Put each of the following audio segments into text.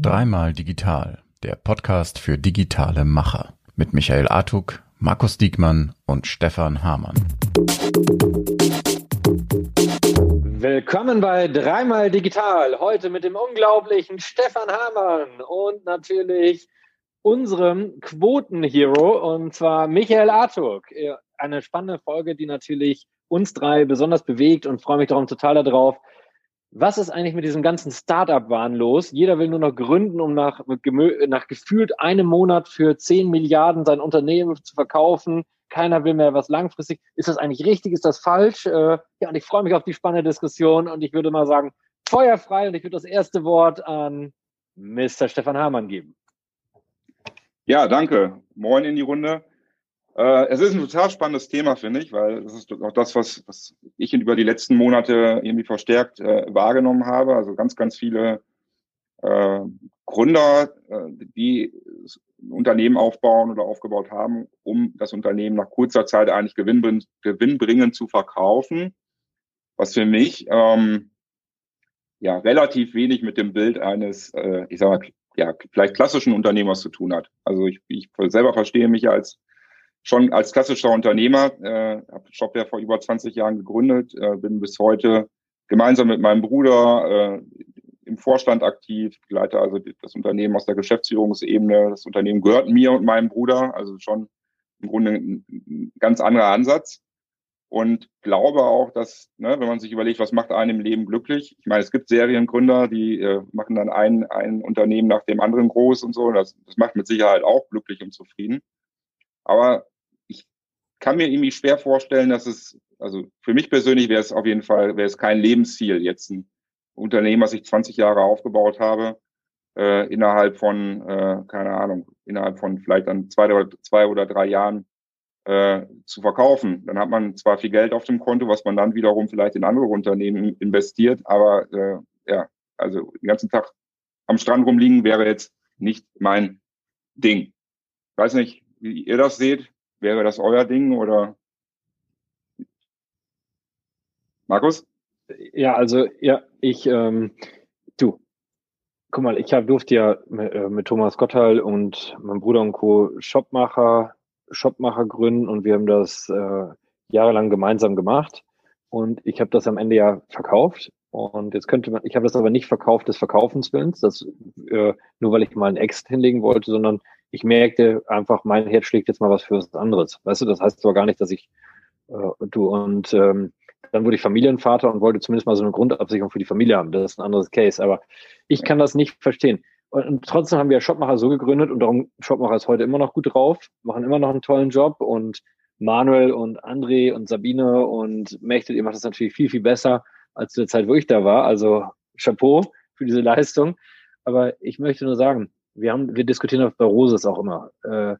Dreimal Digital, der Podcast für digitale Macher mit Michael Artuk, Markus Diekmann und Stefan Hamann. Willkommen bei Dreimal Digital. Heute mit dem unglaublichen Stefan Hamann und natürlich unserem Quotenhero und zwar Michael Artuk. Eine spannende Folge, die natürlich uns drei besonders bewegt und freue mich darum total darauf, was ist eigentlich mit diesem ganzen Startup-Wahn los? Jeder will nur noch gründen, um nach, nach gefühlt einem Monat für 10 Milliarden sein Unternehmen zu verkaufen. Keiner will mehr was langfristig. Ist das eigentlich richtig? Ist das falsch? Äh, ja, und ich freue mich auf die spannende Diskussion und ich würde mal sagen, feuerfrei und ich würde das erste Wort an Mr. Stefan Hamann geben. Ja, danke. Moin in die Runde. Äh, es ist ein total spannendes Thema, finde ich, weil das ist auch das, was, was ich über die letzten Monate irgendwie verstärkt äh, wahrgenommen habe. Also ganz, ganz viele äh, Gründer, äh, die Unternehmen aufbauen oder aufgebaut haben, um das Unternehmen nach kurzer Zeit eigentlich gewinnbringend, gewinnbringend zu verkaufen. Was für mich ähm, ja relativ wenig mit dem Bild eines, äh, ich sag mal, ja, vielleicht klassischen Unternehmers zu tun hat. Also ich, ich selber verstehe mich als schon als klassischer Unternehmer, äh, habe Shop ja vor über 20 Jahren gegründet, äh, bin bis heute gemeinsam mit meinem Bruder äh, im Vorstand aktiv, begleite also das Unternehmen aus der Geschäftsführungsebene. Das Unternehmen gehört mir und meinem Bruder, also schon im Grunde ein ganz anderer Ansatz. Und glaube auch, dass, ne, wenn man sich überlegt, was macht einen im Leben glücklich? Ich meine, es gibt Seriengründer, die äh, machen dann ein, ein Unternehmen nach dem anderen groß und so. Das, das macht mit Sicherheit auch glücklich und zufrieden. Aber kann mir irgendwie schwer vorstellen, dass es, also für mich persönlich wäre es auf jeden Fall, wäre es kein Lebensziel, jetzt ein Unternehmen, was ich 20 Jahre aufgebaut habe, äh, innerhalb von, äh, keine Ahnung, innerhalb von vielleicht dann zwei oder, zwei oder drei Jahren äh, zu verkaufen. Dann hat man zwar viel Geld auf dem Konto, was man dann wiederum vielleicht in andere Unternehmen investiert, aber äh, ja, also den ganzen Tag am Strand rumliegen wäre jetzt nicht mein Ding. weiß nicht, wie ihr das seht. Wäre das euer Ding oder? Markus? Ja, also ja, ich, ähm, du, guck mal, ich hab, durfte ja mit, äh, mit Thomas Gotthal und meinem Bruder und Co. Shopmacher, Shopmacher gründen und wir haben das äh, jahrelang gemeinsam gemacht und ich habe das am Ende ja verkauft und jetzt könnte man, ich habe das aber nicht verkauft des Verkaufenswillens, das äh, nur weil ich mal einen Exit hinlegen wollte, sondern ich merkte einfach, mein Herz schlägt jetzt mal was für was anderes. Weißt du, das heißt zwar gar nicht, dass ich äh, du und ähm, dann wurde ich Familienvater und wollte zumindest mal so eine Grundabsicherung für die Familie haben. Das ist ein anderes Case. Aber ich kann das nicht verstehen. Und, und trotzdem haben wir Shopmacher so gegründet und darum Shopmacher ist heute immer noch gut drauf, machen immer noch einen tollen Job und Manuel und André und Sabine und Mechtet, ihr macht das natürlich viel, viel besser als zu der Zeit, wo ich da war. Also Chapeau für diese Leistung. Aber ich möchte nur sagen, wir haben, wir diskutieren auf bei Roses auch immer. Äh,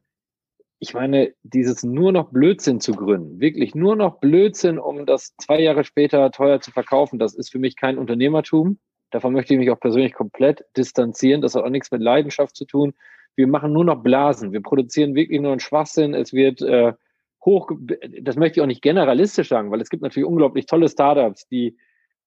ich meine, dieses nur noch Blödsinn zu gründen, wirklich nur noch Blödsinn, um das zwei Jahre später teuer zu verkaufen, das ist für mich kein Unternehmertum. Davon möchte ich mich auch persönlich komplett distanzieren. Das hat auch nichts mit Leidenschaft zu tun. Wir machen nur noch Blasen. Wir produzieren wirklich nur einen Schwachsinn. Es wird äh, hoch, das möchte ich auch nicht generalistisch sagen, weil es gibt natürlich unglaublich tolle Startups, die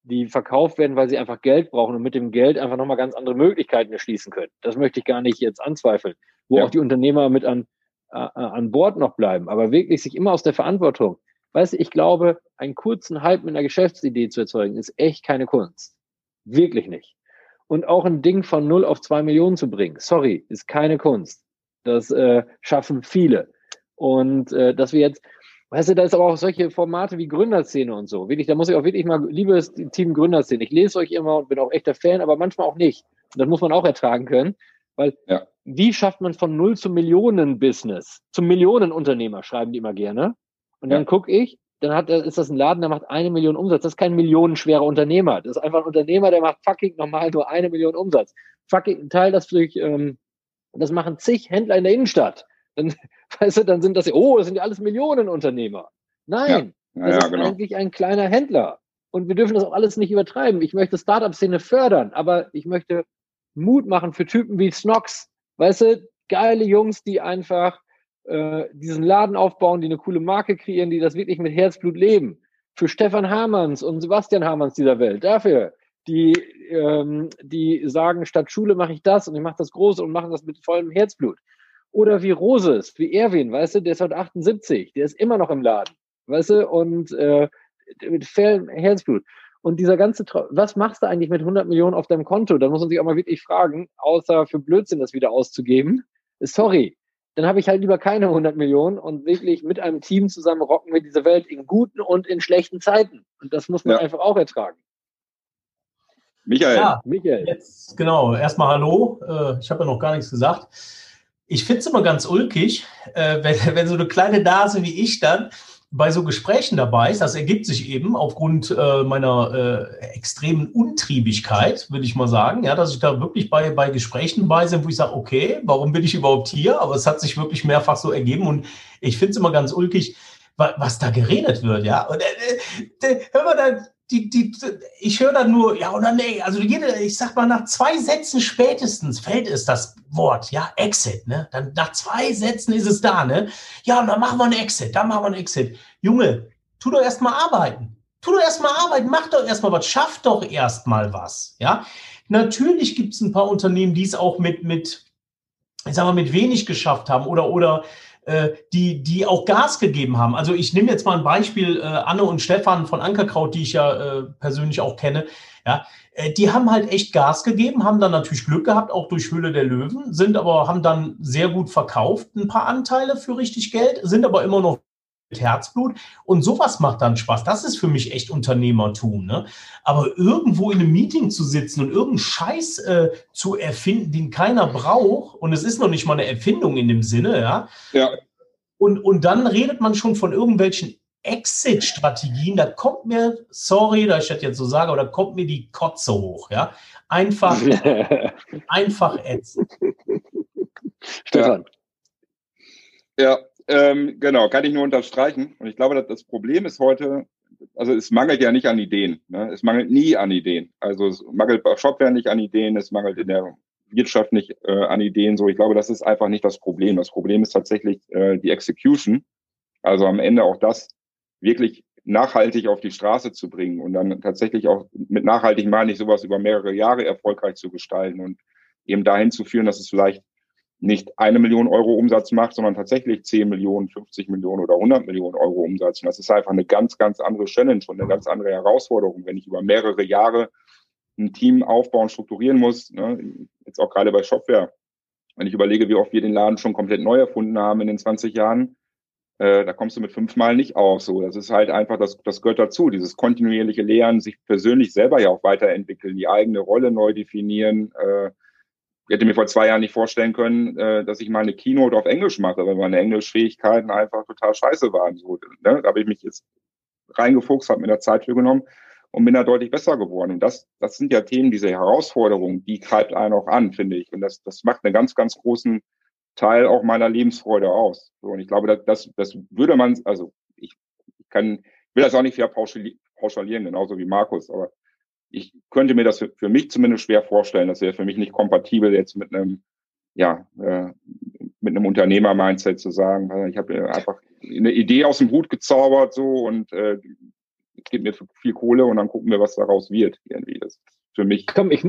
die verkauft werden, weil sie einfach Geld brauchen und mit dem Geld einfach nochmal ganz andere Möglichkeiten erschließen können. Das möchte ich gar nicht jetzt anzweifeln, wo ja. auch die Unternehmer mit an, äh, an Bord noch bleiben, aber wirklich sich immer aus der Verantwortung. Weißt du, ich glaube, einen kurzen Hype mit einer Geschäftsidee zu erzeugen, ist echt keine Kunst. Wirklich nicht. Und auch ein Ding von null auf zwei Millionen zu bringen, sorry, ist keine Kunst. Das äh, schaffen viele. Und äh, dass wir jetzt, Weißt du, da ist aber auch solche Formate wie Gründerszene und so. Wirklich, da muss ich auch wirklich mal, liebes Team Gründerszene, ich lese euch immer und bin auch echter Fan, aber manchmal auch nicht. Und das muss man auch ertragen können. Weil ja. wie schafft man von null zum Millionen-Business, zum Millionenunternehmer, schreiben die immer gerne. Und dann ja. gucke ich, dann hat, ist das ein Laden, der macht eine Million Umsatz. Das ist kein millionenschwerer Unternehmer. Das ist einfach ein Unternehmer, der macht fucking normal nur eine Million Umsatz. Fucking teil das durch, ähm, das machen zig Händler in der Innenstadt dann, weißt du, dann sind das, oh, das sind ja alles Millionenunternehmer. Nein, ja. Das ja, ist genau. eigentlich ein kleiner Händler. Und wir dürfen das auch alles nicht übertreiben. Ich möchte Startup-Szene fördern, aber ich möchte Mut machen für Typen wie Snox. Weißt du, geile Jungs, die einfach äh, diesen Laden aufbauen, die eine coole Marke kreieren, die das wirklich mit Herzblut leben. Für Stefan Hamanns und Sebastian Hamanns dieser Welt. Dafür die, ähm, die sagen, statt Schule mache ich das und ich mache das Große und machen das mit vollem Herzblut. Oder wie Roses, wie Erwin, weißt du, der ist heute 78, der ist immer noch im Laden, weißt du, und äh, mit Herzblut. Und dieser ganze, was machst du eigentlich mit 100 Millionen auf deinem Konto? Da muss man sich auch mal wirklich fragen, außer für Blödsinn das wieder auszugeben. Sorry, dann habe ich halt lieber keine 100 Millionen und wirklich mit einem Team zusammen rocken wir diese Welt in guten und in schlechten Zeiten. Und das muss man ja. einfach auch ertragen. Michael. Ja, Michael. Jetzt, genau, erstmal Hallo. Äh, ich habe ja noch gar nichts gesagt. Ich finde es immer ganz ulkig, äh, wenn, wenn so eine kleine Nase wie ich dann bei so Gesprächen dabei ist, das ergibt sich eben aufgrund äh, meiner äh, extremen Untriebigkeit, würde ich mal sagen, ja, dass ich da wirklich bei, bei Gesprächen bei bin, wo ich sage, okay, warum bin ich überhaupt hier? Aber es hat sich wirklich mehrfach so ergeben und ich finde es immer ganz ulkig, was, was da geredet wird, ja. Und, äh, äh, hör mal, da, die, die, ich höre dann nur, ja oder nee, also jede, ich sag mal, nach zwei Sätzen spätestens fällt es das Wort, ja, Exit, ne? Dann nach zwei Sätzen ist es da, ne? Ja, und dann machen wir einen Exit, dann machen wir einen Exit. Junge, tu doch erstmal arbeiten. Tu doch erstmal arbeiten, mach doch erstmal was, schaff doch erstmal was, ja? Natürlich gibt es ein paar Unternehmen, die es auch mit, mit, ich sag mal, mit wenig geschafft haben oder, oder äh, die, die auch Gas gegeben haben. Also ich nehme jetzt mal ein Beispiel, äh, Anne und Stefan von Ankerkraut, die ich ja äh, persönlich auch kenne. Ja, äh, die haben halt echt Gas gegeben, haben dann natürlich Glück gehabt, auch durch Höhle der Löwen, sind aber, haben dann sehr gut verkauft, ein paar Anteile für richtig Geld, sind aber immer noch Herzblut. Und sowas macht dann Spaß. Das ist für mich echt Unternehmertum. Ne? Aber irgendwo in einem Meeting zu sitzen und irgendeinen Scheiß äh, zu erfinden, den keiner braucht, und es ist noch nicht mal eine Erfindung in dem Sinne, ja. ja. Und, und dann redet man schon von irgendwelchen Exit-Strategien, da kommt mir, sorry, da ich das jetzt so sage, aber da kommt mir die Kotze hoch, ja. Einfach, einfach ätzend. Stefan. Ja, ähm, genau, kann ich nur unterstreichen. Und ich glaube, das Problem ist heute, also es mangelt ja nicht an Ideen. Ne? Es mangelt nie an Ideen. Also es mangelt bei Shopware nicht an Ideen, es mangelt in der Wirtschaft nicht äh, an Ideen. So, ich glaube, das ist einfach nicht das Problem. Das Problem ist tatsächlich äh, die Execution. Also am Ende auch das wirklich nachhaltig auf die Straße zu bringen und dann tatsächlich auch mit nachhaltig meine ich sowas über mehrere Jahre erfolgreich zu gestalten und eben dahin zu führen, dass es vielleicht nicht eine Million Euro Umsatz macht, sondern tatsächlich 10 Millionen, 50 Millionen oder 100 Millionen Euro Umsatz. Und das ist einfach eine ganz, ganz andere Challenge und eine ganz andere Herausforderung, wenn ich über mehrere Jahre ein Team aufbauen, strukturieren muss. Ne? Jetzt auch gerade bei Shopware. Wenn ich überlege, wie oft wir den Laden schon komplett neu erfunden haben in den 20 Jahren, äh, da kommst du mit fünfmal nicht auf. So, das ist halt einfach, das, das gehört dazu, dieses kontinuierliche Lernen, sich persönlich selber ja auch weiterentwickeln, die eigene Rolle neu definieren, äh, hätte mir vor zwei Jahren nicht vorstellen können, äh, dass ich mal eine Keynote auf Englisch mache, weil meine Englischfähigkeiten einfach total scheiße waren. So, ne? Da habe ich mich jetzt reingefuchst, habe mir da Zeit für genommen und bin da deutlich besser geworden. Und das, das sind ja Themen, diese Herausforderungen, die treibt einen auch an, finde ich. Und das, das macht einen ganz, ganz großen Teil auch meiner Lebensfreude aus. So, und ich glaube, das, das, würde man, also ich, ich kann, will das auch nicht fair pauschalieren, genauso wie Markus, aber ich könnte mir das für, für mich zumindest schwer vorstellen. Das wäre für mich nicht kompatibel jetzt mit einem, ja, äh, mit einem Unternehmer-Mindset zu sagen, ich habe einfach eine Idee aus dem Hut gezaubert so und äh, es gibt mir viel Kohle und dann gucken wir, was daraus wird. Irgendwie. Das ist für mich. Komm, ich,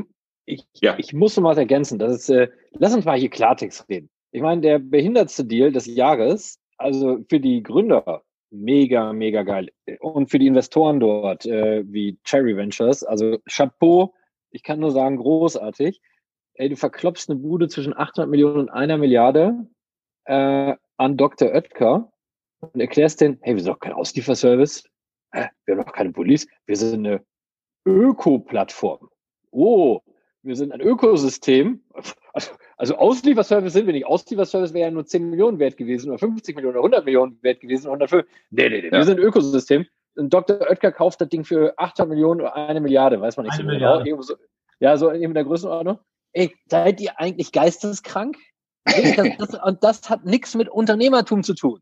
ich, ja. ich muss noch was ergänzen. Das ist, äh, lass uns mal hier Klartext reden. Ich meine, der behindertste Deal des Jahres, also für die Gründer, mega, mega geil. Und für die Investoren dort, äh, wie Cherry Ventures, also Chapeau, ich kann nur sagen, großartig. Ey, du verklopfst eine Bude zwischen 800 Millionen und einer Milliarde äh, an Dr. Oetker und erklärst den, hey, wir sind doch kein Auslieferservice, äh, wir haben doch keine Police, wir sind eine Öko-Plattform. Oh, wir sind ein Ökosystem. Also, also Auslieferservice sind wir nicht. Auslieferservice wäre ja nur 10 Millionen wert gewesen oder 50 Millionen oder 100 Millionen wert gewesen. 105. Nee, nee, nee. Ja. Wir sind ein Ökosystem. Und Dr. Oetker kauft das Ding für 800 Millionen oder eine Milliarde, weiß man nicht eine so genau. So, ja, so in der Größenordnung. Ey, seid ihr eigentlich geisteskrank? Das, das, und das hat nichts mit Unternehmertum zu tun.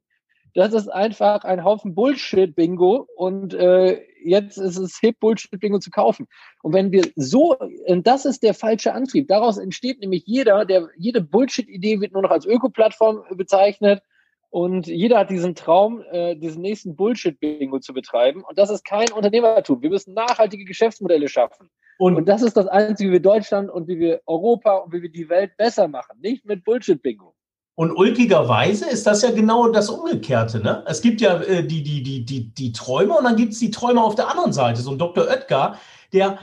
Das ist einfach ein Haufen Bullshit-Bingo und äh, jetzt ist es hip, Bullshit-Bingo zu kaufen. Und wenn wir so, und das ist der falsche Antrieb. Daraus entsteht nämlich jeder, der, jede Bullshit-Idee wird nur noch als Öko-Plattform bezeichnet und jeder hat diesen Traum, äh, diesen nächsten Bullshit-Bingo zu betreiben. Und das ist kein Unternehmertum. Wir müssen nachhaltige Geschäftsmodelle schaffen. Und, und, das ist das Einzige, wie wir Deutschland und wie wir Europa und wie wir die Welt besser machen. Nicht mit Bullshit-Bingo. Und ulkigerweise ist das ja genau das Umgekehrte. Ne? Es gibt ja äh, die, die, die, die, die Träume und dann gibt es die Träume auf der anderen Seite. So ein Dr. Oetker, der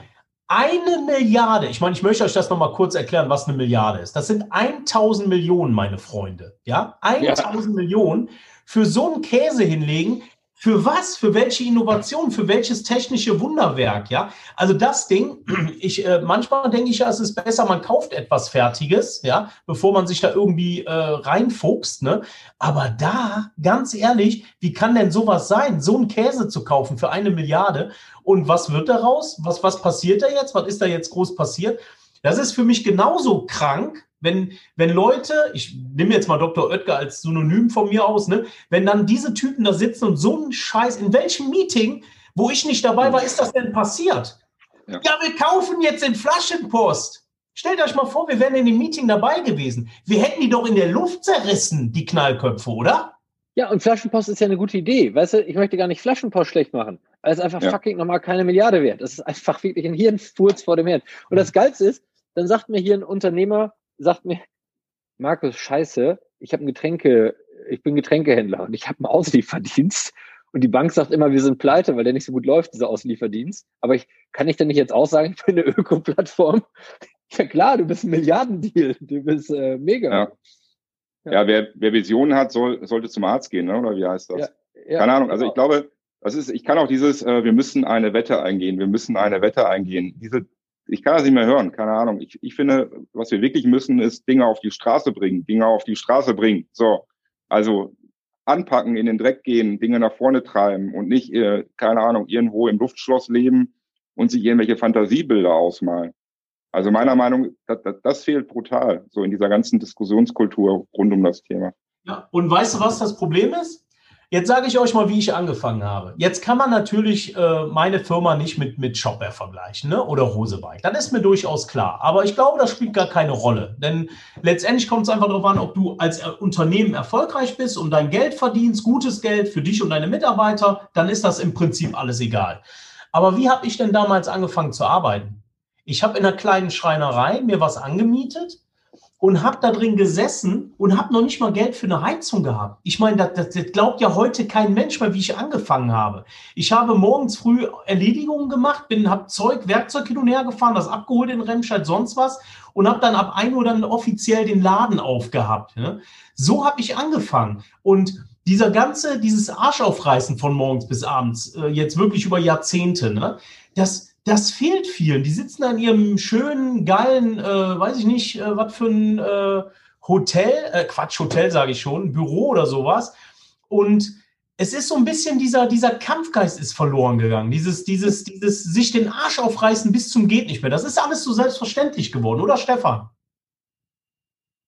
eine Milliarde, ich meine, ich möchte euch das nochmal kurz erklären, was eine Milliarde ist. Das sind 1000 Millionen, meine Freunde. Ja, 1000 ja. Millionen für so einen Käse hinlegen, für was? Für welche Innovation? Für welches technische Wunderwerk? Ja, also das Ding, ich, äh, manchmal denke ich ja, es ist besser, man kauft etwas Fertiges, ja, bevor man sich da irgendwie äh, reinfuchst, ne? Aber da, ganz ehrlich, wie kann denn sowas sein? So einen Käse zu kaufen für eine Milliarde? Und was wird daraus? Was, was passiert da jetzt? Was ist da jetzt groß passiert? Das ist für mich genauso krank, wenn, wenn Leute, ich nehme jetzt mal Dr. Oetker als Synonym von mir aus, ne, wenn dann diese Typen da sitzen und so ein Scheiß, in welchem Meeting, wo ich nicht dabei war, ist das denn passiert? Ja, ja wir kaufen jetzt in Flaschenpost. Stellt euch mal vor, wir wären in dem Meeting dabei gewesen. Wir hätten die doch in der Luft zerrissen, die Knallköpfe, oder? Ja, und Flaschenpost ist ja eine gute Idee. Weißt du, ich möchte gar nicht Flaschenpost schlecht machen. Es ist einfach ja. fucking nochmal keine Milliarde wert. Das ist einfach wirklich ein Hirnfurz vor dem Herd. Und das Geilste ist, dann sagt mir hier ein Unternehmer, sagt mir, Markus, scheiße, ich habe ein Getränke, ich bin Getränkehändler und ich habe einen Auslieferdienst. Und die Bank sagt immer, wir sind pleite, weil der nicht so gut läuft, dieser Auslieferdienst. Aber ich kann ich denn nicht jetzt auch sagen, ich bin eine Öko-Plattform? Ja klar, du bist ein Milliardendeal, du bist äh, mega. Ja, ja. ja wer, wer Visionen hat, soll, sollte zum Arzt gehen, ne? oder wie heißt das? Ja, Keine Ahnung, also genau. ich glaube, das ist, ich kann auch dieses, äh, wir müssen eine Wette eingehen, wir müssen eine Wette eingehen. Diese ich kann das nicht mehr hören, keine Ahnung. Ich, ich finde, was wir wirklich müssen, ist Dinge auf die Straße bringen, Dinge auf die Straße bringen. So, also anpacken, in den Dreck gehen, Dinge nach vorne treiben und nicht, äh, keine Ahnung, irgendwo im Luftschloss leben und sich irgendwelche Fantasiebilder ausmalen. Also meiner Meinung, das, das, das fehlt brutal, so in dieser ganzen Diskussionskultur rund um das Thema. Ja, und weißt du, was das Problem ist? Jetzt sage ich euch mal, wie ich angefangen habe. Jetzt kann man natürlich äh, meine Firma nicht mit, mit Shopware vergleichen ne? oder Rosebike. Das ist mir durchaus klar. Aber ich glaube, das spielt gar keine Rolle. Denn letztendlich kommt es einfach darauf an, ob du als äh, Unternehmen erfolgreich bist und dein Geld verdienst, gutes Geld für dich und deine Mitarbeiter, dann ist das im Prinzip alles egal. Aber wie habe ich denn damals angefangen zu arbeiten? Ich habe in einer kleinen Schreinerei mir was angemietet und habe da drin gesessen und habe noch nicht mal Geld für eine Heizung gehabt. Ich meine, das, das, das, glaubt ja heute kein Mensch mehr, wie ich angefangen habe. Ich habe morgens früh Erledigungen gemacht, bin, habe Zeug, Werkzeug hin und her gefahren, das abgeholt in Remscheid, sonst was und habe dann ab 1 Uhr dann offiziell den Laden aufgehabt. Ne? So habe ich angefangen und dieser ganze, dieses Arschaufreißen von morgens bis abends, äh, jetzt wirklich über Jahrzehnte, ne? das, das fehlt vielen. Die sitzen an ihrem schönen, geilen, äh, weiß ich nicht, äh, was für ein äh, Hotel, äh, Quatsch, Hotel sage ich schon, Büro oder sowas. Und es ist so ein bisschen dieser, dieser Kampfgeist ist verloren gegangen. Dieses, dieses, dieses sich den Arsch aufreißen bis zum geht nicht mehr. Das ist alles so selbstverständlich geworden, oder Stefan?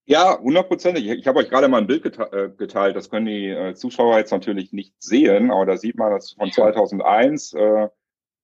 Ja, hundertprozentig. Ich habe euch gerade mal ein Bild äh, geteilt. Das können die äh, Zuschauer jetzt natürlich nicht sehen, aber da sieht man das von 2001. Äh,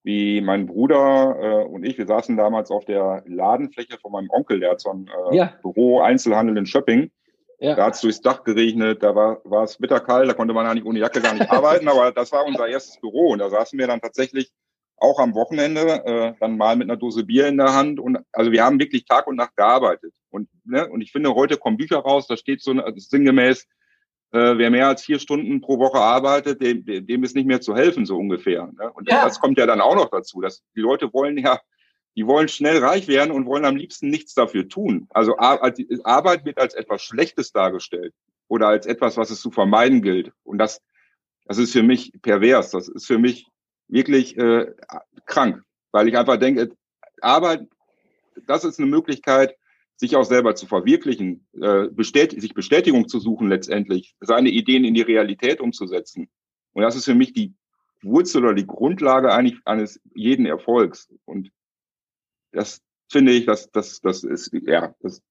wie mein Bruder äh, und ich, wir saßen damals auf der Ladenfläche von meinem Onkel, der hat so ein äh, ja. Büro Einzelhandel in Schöpping. Ja. Da hat es durchs Dach geregnet, da war, war es bitterkalt, da konnte man eigentlich ohne Jacke gar nicht arbeiten, aber das war unser erstes Büro und da saßen wir dann tatsächlich auch am Wochenende äh, dann mal mit einer Dose Bier in der Hand und also wir haben wirklich Tag und Nacht gearbeitet und ne, und ich finde heute kommen Bücher raus, da steht so also sinngemäß äh, wer mehr als vier Stunden pro Woche arbeitet, dem, dem ist nicht mehr zu helfen, so ungefähr. Ne? Und ja. das kommt ja dann auch noch dazu, dass die Leute wollen ja, die wollen schnell reich werden und wollen am liebsten nichts dafür tun. Also Arbeit wird als etwas Schlechtes dargestellt oder als etwas, was es zu vermeiden gilt. Und das, das ist für mich pervers. Das ist für mich wirklich äh, krank, weil ich einfach denke, Arbeit, das ist eine Möglichkeit, sich auch selber zu verwirklichen, äh, bestät sich Bestätigung zu suchen letztendlich, seine Ideen in die Realität umzusetzen. Und das ist für mich die Wurzel oder die Grundlage eigentlich eines jeden Erfolgs. Und das finde ich, dass das, das ist, ja, das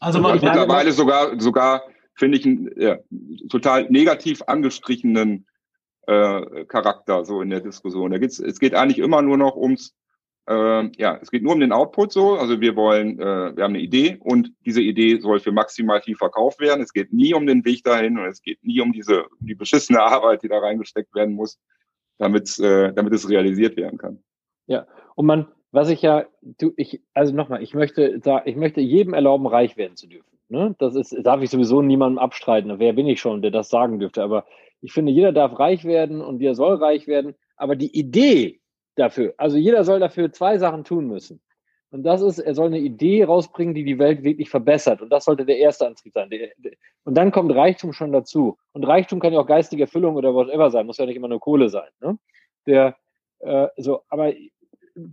also man mittlerweile sogar, sogar finde ich einen ja, total negativ angestrichenen äh, Charakter so in der Diskussion. Da geht's, es geht eigentlich immer nur noch ums äh, ja, es geht nur um den Output so. Also wir wollen, äh, wir haben eine Idee und diese Idee soll für maximal viel verkauft werden. Es geht nie um den Weg dahin und es geht nie um diese, die beschissene Arbeit, die da reingesteckt werden muss, damit, äh, damit es realisiert werden kann. Ja, und man, was ich ja, du, ich, also nochmal, ich möchte, ich möchte jedem erlauben, reich werden zu dürfen. Ne? Das ist, darf ich sowieso niemandem abstreiten. Wer bin ich schon, der das sagen dürfte? Aber ich finde, jeder darf reich werden und jeder soll reich werden. Aber die Idee dafür, also jeder soll dafür zwei Sachen tun müssen. Und das ist, er soll eine Idee rausbringen, die die Welt wirklich verbessert. Und das sollte der erste Antrieb sein. Und dann kommt Reichtum schon dazu. Und Reichtum kann ja auch geistige Erfüllung oder whatever sein, muss ja nicht immer nur Kohle sein. Ne? Der, äh, so, aber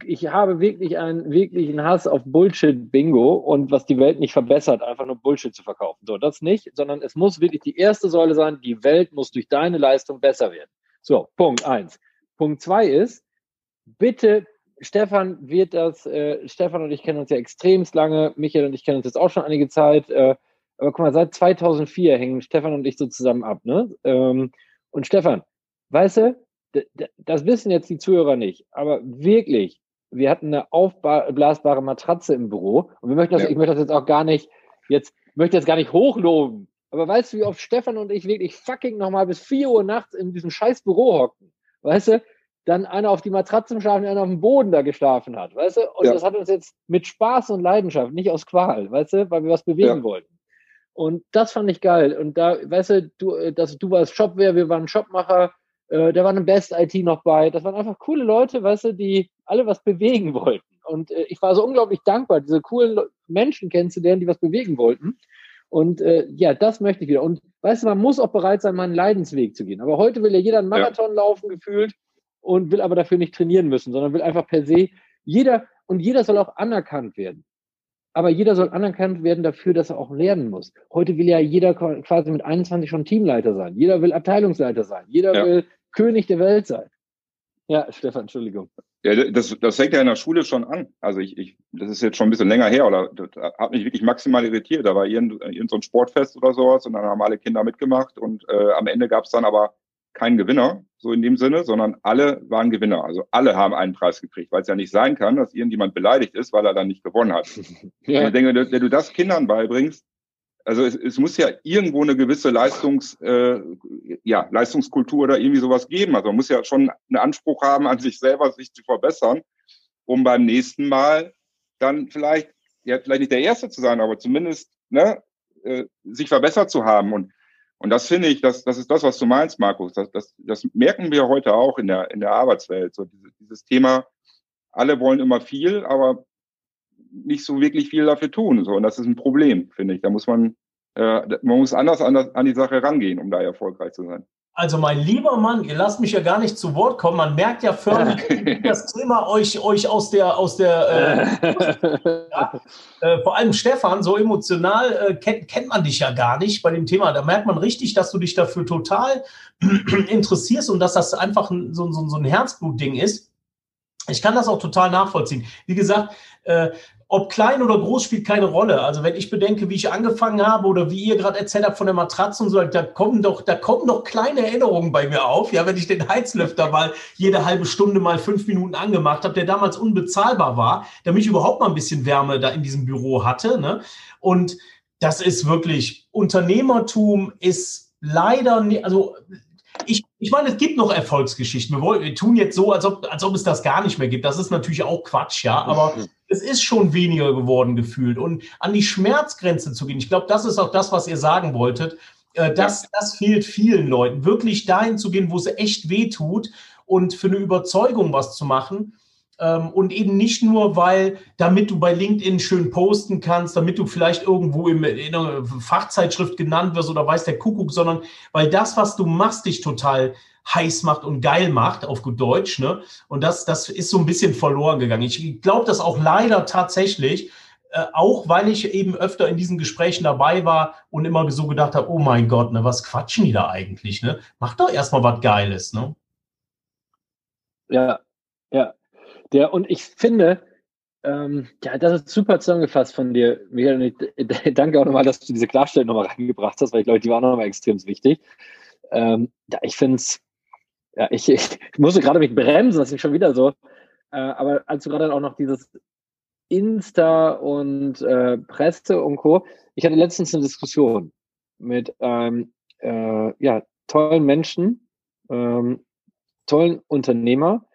ich habe wirklich einen wirklichen Hass auf Bullshit-Bingo und was die Welt nicht verbessert, einfach nur Bullshit zu verkaufen. So, das nicht, sondern es muss wirklich die erste Säule sein, die Welt muss durch deine Leistung besser werden. So, Punkt eins. Punkt zwei ist, bitte, Stefan wird das, äh, Stefan und ich kennen uns ja extremst lange, Michael und ich kennen uns jetzt auch schon einige Zeit, äh, aber guck mal, seit 2004 hängen Stefan und ich so zusammen ab, ne? Ähm, und Stefan, weißt du, das wissen jetzt die Zuhörer nicht, aber wirklich, wir hatten eine aufblasbare Matratze im Büro und wir möchten das, ja. ich möchte das jetzt auch gar nicht, jetzt möchte jetzt gar nicht hochloben, aber weißt du, wie oft Stefan und ich wirklich fucking nochmal bis 4 Uhr nachts in diesem scheiß Büro hocken? Weißt du? Dann einer auf die Matratze schlafen, einer auf dem Boden da geschlafen hat, weißt du? Und ja. das hat uns jetzt mit Spaß und Leidenschaft, nicht aus Qual, weißt du, weil wir was bewegen ja. wollten. Und das fand ich geil. Und da, weißt du, du, dass du warst Shopware, wir waren Shopmacher, äh, da war eine Best IT noch bei. Das waren einfach coole Leute, weißt du, die alle was bewegen wollten. Und äh, ich war so unglaublich dankbar, diese coolen Menschen kennenzulernen, die was bewegen wollten. Und äh, ja, das möchte ich wieder. Und weißt du, man muss auch bereit sein, meinen Leidensweg zu gehen. Aber heute will ja jeder einen Marathon ja. laufen gefühlt und will aber dafür nicht trainieren müssen, sondern will einfach per se jeder und jeder soll auch anerkannt werden. Aber jeder soll anerkannt werden dafür, dass er auch lernen muss. Heute will ja jeder quasi mit 21 schon Teamleiter sein. Jeder will Abteilungsleiter sein. Jeder ja. will König der Welt sein. Ja, Stefan, Entschuldigung. Ja, das, das fängt ja in der Schule schon an. Also ich, ich das ist jetzt schon ein bisschen länger her oder das hat mich wirklich maximal irritiert. Da war irgend, irgend so ein Sportfest oder sowas und dann haben alle Kinder mitgemacht und äh, am Ende gab es dann aber keinen Gewinner, so in dem Sinne, sondern alle waren Gewinner. Also alle haben einen Preis gekriegt, weil es ja nicht sein kann, dass irgendjemand beleidigt ist, weil er dann nicht gewonnen hat. ja. Ich denke, wenn du das Kindern beibringst, also es, es muss ja irgendwo eine gewisse Leistungs, äh, ja, Leistungskultur oder irgendwie sowas geben. Also man muss ja schon einen Anspruch haben, an sich selber sich zu verbessern, um beim nächsten Mal dann vielleicht, ja, vielleicht nicht der Erste zu sein, aber zumindest ne, äh, sich verbessert zu haben. Und und das finde ich, das, das ist das, was du meinst, Markus. Das, das, das merken wir heute auch in der, in der Arbeitswelt. So dieses, dieses Thema, alle wollen immer viel, aber nicht so wirklich viel dafür tun. So. Und das ist ein Problem, finde ich. Da muss man, äh, man muss anders an, das, an die Sache rangehen, um da erfolgreich zu sein. Also mein lieber Mann, ihr lasst mich ja gar nicht zu Wort kommen. Man merkt ja förmlich, wie das Thema euch, euch aus der, aus der äh, ja, äh, vor allem Stefan, so emotional äh, kennt, kennt man dich ja gar nicht bei dem Thema. Da merkt man richtig, dass du dich dafür total interessierst und dass das einfach so, so, so ein Herzblutding ist. Ich kann das auch total nachvollziehen. Wie gesagt, äh, ob klein oder groß spielt keine Rolle. Also wenn ich bedenke, wie ich angefangen habe oder wie ihr gerade erzählt habt von der Matratze und so, da kommen doch, da kommen doch kleine Erinnerungen bei mir auf. Ja, wenn ich den Heizlüfter mal jede halbe Stunde mal fünf Minuten angemacht habe, der damals unbezahlbar war, damit ich überhaupt mal ein bisschen Wärme da in diesem Büro hatte. Ne? Und das ist wirklich Unternehmertum ist leider, also ich, meine, es gibt noch Erfolgsgeschichten. Wir, wollen, wir tun jetzt so, als ob, als ob es das gar nicht mehr gibt. Das ist natürlich auch Quatsch, ja. Aber es ist schon weniger geworden gefühlt. Und an die Schmerzgrenze zu gehen, ich glaube, das ist auch das, was ihr sagen wolltet. Äh, das, das fehlt vielen Leuten. Wirklich dahin zu gehen, wo es echt weh tut und für eine Überzeugung was zu machen. Ähm, und eben nicht nur, weil, damit du bei LinkedIn schön posten kannst, damit du vielleicht irgendwo in einer Fachzeitschrift genannt wirst oder weiß der Kuckuck, sondern weil das, was du machst, dich total heiß macht und geil macht, auf gut Deutsch. Ne? Und das, das ist so ein bisschen verloren gegangen. Ich glaube das auch leider tatsächlich, äh, auch weil ich eben öfter in diesen Gesprächen dabei war und immer so gedacht habe, oh mein Gott, ne, was quatschen die da eigentlich? Ne? Mach doch erstmal was Geiles. Ne? Ja, ja. Der, und ich finde, ähm, ja, das ist super zusammengefasst von dir, Michael. Und ich danke auch nochmal, dass du diese Klarstellung nochmal reingebracht hast, weil ich glaube, die war nochmal extrem wichtig. Ähm, ja, ich finde es, ja, ich, ich, musste gerade mich bremsen, das ist schon wieder so. Äh, aber als du gerade auch noch dieses Insta und äh, Presse und Co. Ich hatte letztens eine Diskussion mit einem ähm, äh, ja, tollen Menschen, ähm, tollen Unternehmer,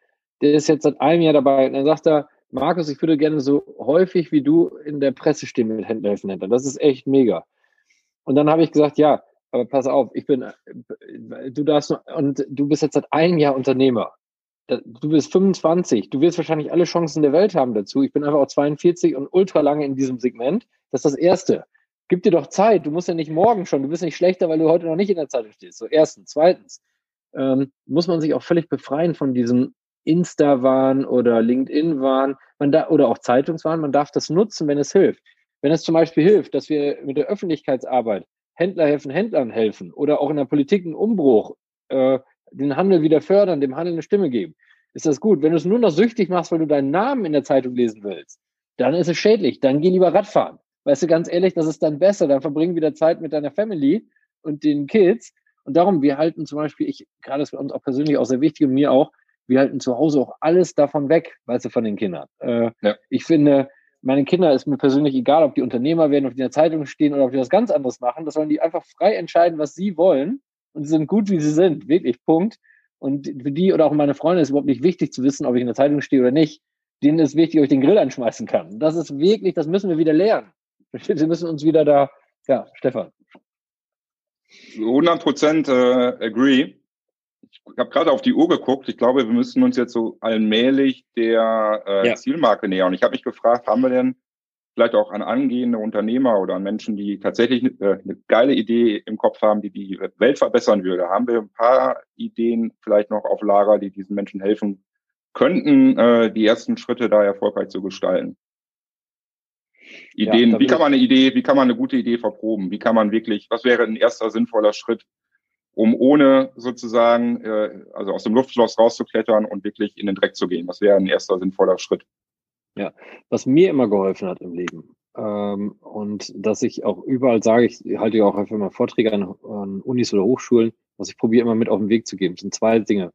der ist jetzt seit einem Jahr dabei und dann sagt er, Markus, ich würde gerne so häufig wie du in der Presse stehen mit Händler helfen Händler. Das ist echt mega. Und dann habe ich gesagt, ja, aber pass auf, ich bin, du darfst, und du bist jetzt seit einem Jahr Unternehmer. Du bist 25, du wirst wahrscheinlich alle Chancen der Welt haben dazu. Ich bin einfach auch 42 und ultra lange in diesem Segment. Das ist das Erste. Gib dir doch Zeit. Du musst ja nicht morgen schon. Du bist nicht schlechter, weil du heute noch nicht in der Zeitung stehst. So, erstens. Zweitens, ähm, muss man sich auch völlig befreien von diesem Insta-Wahn oder LinkedIn-Wahn oder auch Zeitungswahn. Man darf das nutzen, wenn es hilft. Wenn es zum Beispiel hilft, dass wir mit der Öffentlichkeitsarbeit Händler helfen, Händlern helfen oder auch in der Politik einen Umbruch, äh, den Handel wieder fördern, dem Handel eine Stimme geben, ist das gut. Wenn du es nur noch süchtig machst, weil du deinen Namen in der Zeitung lesen willst, dann ist es schädlich. Dann geh lieber Radfahren. Weißt du, ganz ehrlich, das ist dann besser. Dann verbring wieder Zeit mit deiner Family und den Kids. Und darum, wir halten zum Beispiel, ich, gerade ist für uns auch persönlich auch sehr wichtig und mir auch, wir halten zu Hause auch alles davon weg, weißt du, von den Kindern. Äh, ja. Ich finde, meine Kinder ist mir persönlich egal, ob die Unternehmer werden, ob die in der Zeitung stehen oder ob die was ganz anderes machen. Das sollen die einfach frei entscheiden, was sie wollen. Und sie sind gut, wie sie sind. Wirklich, Punkt. Und für die oder auch meine Freunde ist überhaupt nicht wichtig zu wissen, ob ich in der Zeitung stehe oder nicht. Denen ist wichtig, ob ich den Grill anschmeißen kann. Das ist wirklich, das müssen wir wieder lernen. Sie müssen uns wieder da, ja, Stefan. 100 Prozent äh, agree. Ich habe gerade auf die Uhr geguckt. Ich glaube, wir müssen uns jetzt so allmählich der äh, ja. Zielmarke nähern. Ich habe mich gefragt, haben wir denn vielleicht auch an angehende Unternehmer oder an Menschen, die tatsächlich äh, eine geile Idee im Kopf haben, die die Welt verbessern würde, haben wir ein paar Ideen vielleicht noch auf Lager, die diesen Menschen helfen könnten, äh, die ersten Schritte da erfolgreich zu gestalten. Ideen, ja, wie kann man eine Idee, wie kann man eine gute Idee verproben? Wie kann man wirklich, was wäre ein erster sinnvoller Schritt, um ohne sozusagen, äh, also aus dem Luftschloss rauszuklettern und wirklich in den Dreck zu gehen? Was wäre ein erster sinnvoller Schritt? Ja, was mir immer geholfen hat im Leben ähm, und dass ich auch überall sage, ich halte ja auch einfach mal Vorträge an, an Unis oder Hochschulen, was ich probiere immer mit auf den Weg zu geben, sind zwei Dinge.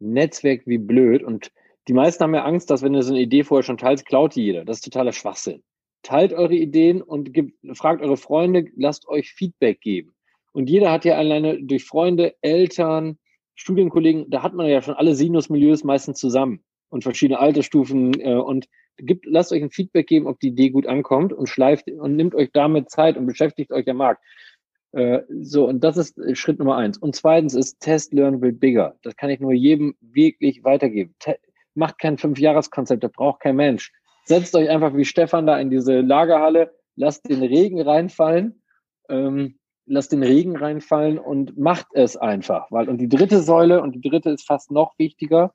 Netzwerk wie blöd und die meisten haben ja Angst, dass wenn du so eine Idee vorher schon teilst, klaut die jeder. Das ist totaler Schwachsinn teilt eure Ideen und gibt, fragt eure Freunde, lasst euch Feedback geben. Und jeder hat ja alleine durch Freunde, Eltern, Studienkollegen, da hat man ja schon alle Sinusmilieus meistens zusammen und verschiedene Altersstufen äh, und gibt, lasst euch ein Feedback geben, ob die Idee gut ankommt und schleift und nimmt euch damit Zeit und beschäftigt euch der Markt. Äh, so, und das ist Schritt Nummer eins. Und zweitens ist Test, Learn, Build Bigger. Das kann ich nur jedem wirklich weitergeben. Te macht kein Fünfjahreskonzept, das braucht kein Mensch. Setzt euch einfach wie Stefan da in diese Lagerhalle, lasst den Regen reinfallen, ähm, lasst den Regen reinfallen und macht es einfach. Weil, und die dritte Säule, und die dritte ist fast noch wichtiger,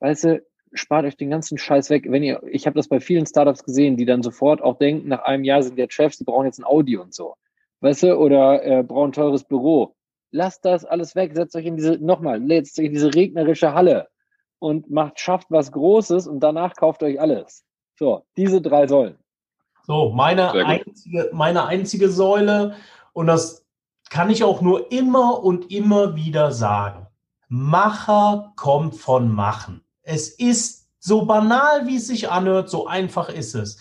weißt du, spart euch den ganzen Scheiß weg. Wenn ihr, ich habe das bei vielen Startups gesehen, die dann sofort auch denken, nach einem Jahr sind jetzt Chefs, die brauchen jetzt ein Audi und so. Weißt du, oder äh, brauchen ein teures Büro. Lasst das alles weg, setzt euch in diese, nochmal, setzt euch in diese regnerische Halle und macht, schafft was Großes und danach kauft euch alles. So, diese drei Säulen. So, meine einzige, meine einzige Säule, und das kann ich auch nur immer und immer wieder sagen. Macher kommt von Machen. Es ist so banal, wie es sich anhört, so einfach ist es.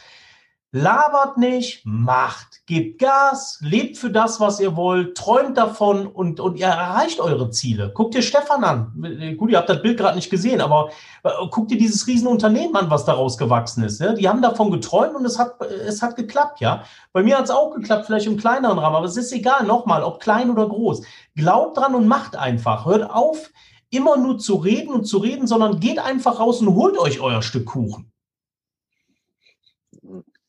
Labert nicht, macht, gebt Gas, lebt für das, was ihr wollt, träumt davon und, und ihr erreicht eure Ziele. Guckt ihr Stefan an. Gut, ihr habt das Bild gerade nicht gesehen, aber äh, guckt ihr dieses Riesenunternehmen an, was daraus gewachsen ist. Ja? Die haben davon geträumt und es hat, es hat geklappt, ja. Bei mir hat es auch geklappt, vielleicht im kleineren Rahmen, aber es ist egal, nochmal, ob klein oder groß. Glaubt dran und macht einfach. Hört auf, immer nur zu reden und zu reden, sondern geht einfach raus und holt euch euer Stück Kuchen.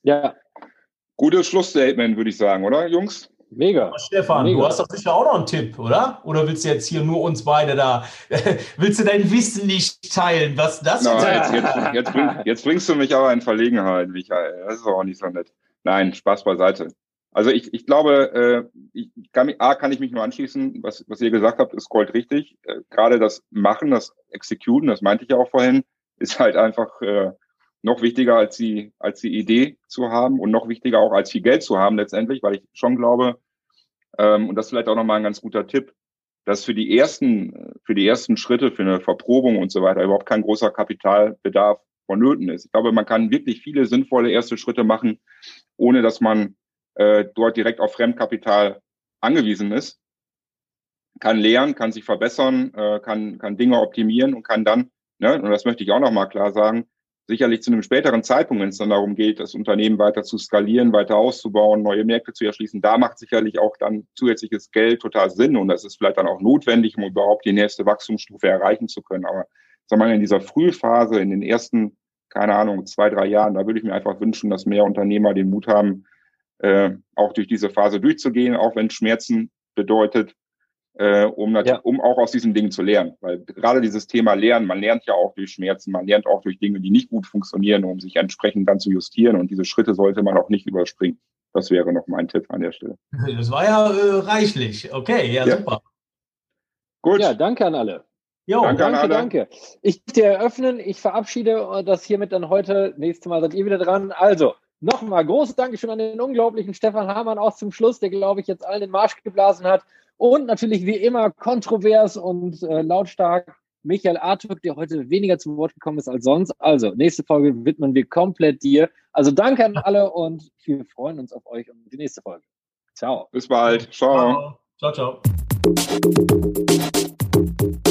Ja. Gutes Schlussstatement, würde ich sagen, oder, Jungs? Mega. Stefan, Mega. du hast doch sicher auch noch einen Tipp, oder? Oder willst du jetzt hier nur uns beide da, willst du dein Wissen nicht teilen? Was das no, jetzt, jetzt, jetzt, bring, jetzt, bringst du mich aber in Verlegenheit, Michael. Das ist auch nicht so nett. Nein, Spaß beiseite. Also ich, ich glaube, äh, ich kann, A, kann ich mich nur anschließen, was, was ihr gesagt habt, ist Gold richtig. Äh, Gerade das Machen, das Executen, das meinte ich ja auch vorhin, ist halt einfach äh, noch wichtiger als die, als die Idee zu haben und noch wichtiger auch als viel Geld zu haben letztendlich, weil ich schon glaube, ähm, und das ist vielleicht auch nochmal ein ganz guter Tipp, dass für die ersten, für die ersten Schritte, für eine Verprobung und so weiter überhaupt kein großer Kapitalbedarf vonnöten ist. Ich glaube, man kann wirklich viele sinnvolle erste Schritte machen, ohne dass man äh, dort direkt auf Fremdkapital angewiesen ist. Kann lernen, kann sich verbessern, äh, kann, kann Dinge optimieren und kann dann, ne, und das möchte ich auch nochmal klar sagen, sicherlich zu einem späteren Zeitpunkt, wenn es dann darum geht, das Unternehmen weiter zu skalieren, weiter auszubauen, neue Märkte zu erschließen, da macht sicherlich auch dann zusätzliches Geld total Sinn und das ist vielleicht dann auch notwendig, um überhaupt die nächste Wachstumsstufe erreichen zu können. Aber sagen wir mal, in dieser Frühphase, in den ersten, keine Ahnung, zwei, drei Jahren, da würde ich mir einfach wünschen, dass mehr Unternehmer den Mut haben, äh, auch durch diese Phase durchzugehen, auch wenn Schmerzen bedeutet, äh, um, ja. um auch aus diesen Dingen zu lernen. Weil gerade dieses Thema Lernen, man lernt ja auch durch Schmerzen, man lernt auch durch Dinge, die nicht gut funktionieren, um sich entsprechend dann zu justieren. Und diese Schritte sollte man auch nicht überspringen. Das wäre noch mein Tipp an der Stelle. Das war ja äh, reichlich. Okay, ja, ja, super. Gut. Ja, danke an alle. Jo, danke, danke, alle. danke. Ich möchte eröffnen, ich verabschiede das hiermit dann heute. Nächstes Mal seid ihr wieder dran. Also, nochmal großes Dankeschön an den unglaublichen Stefan Hamann auch zum Schluss, der, glaube ich, jetzt allen den Marsch geblasen hat. Und natürlich wie immer kontrovers und äh, lautstark Michael Artuk, der heute weniger zu Wort gekommen ist als sonst. Also, nächste Folge widmen wir komplett dir. Also, danke an alle und wir freuen uns auf euch und die nächste Folge. Ciao. Bis bald. Ciao. Ciao, ciao. ciao.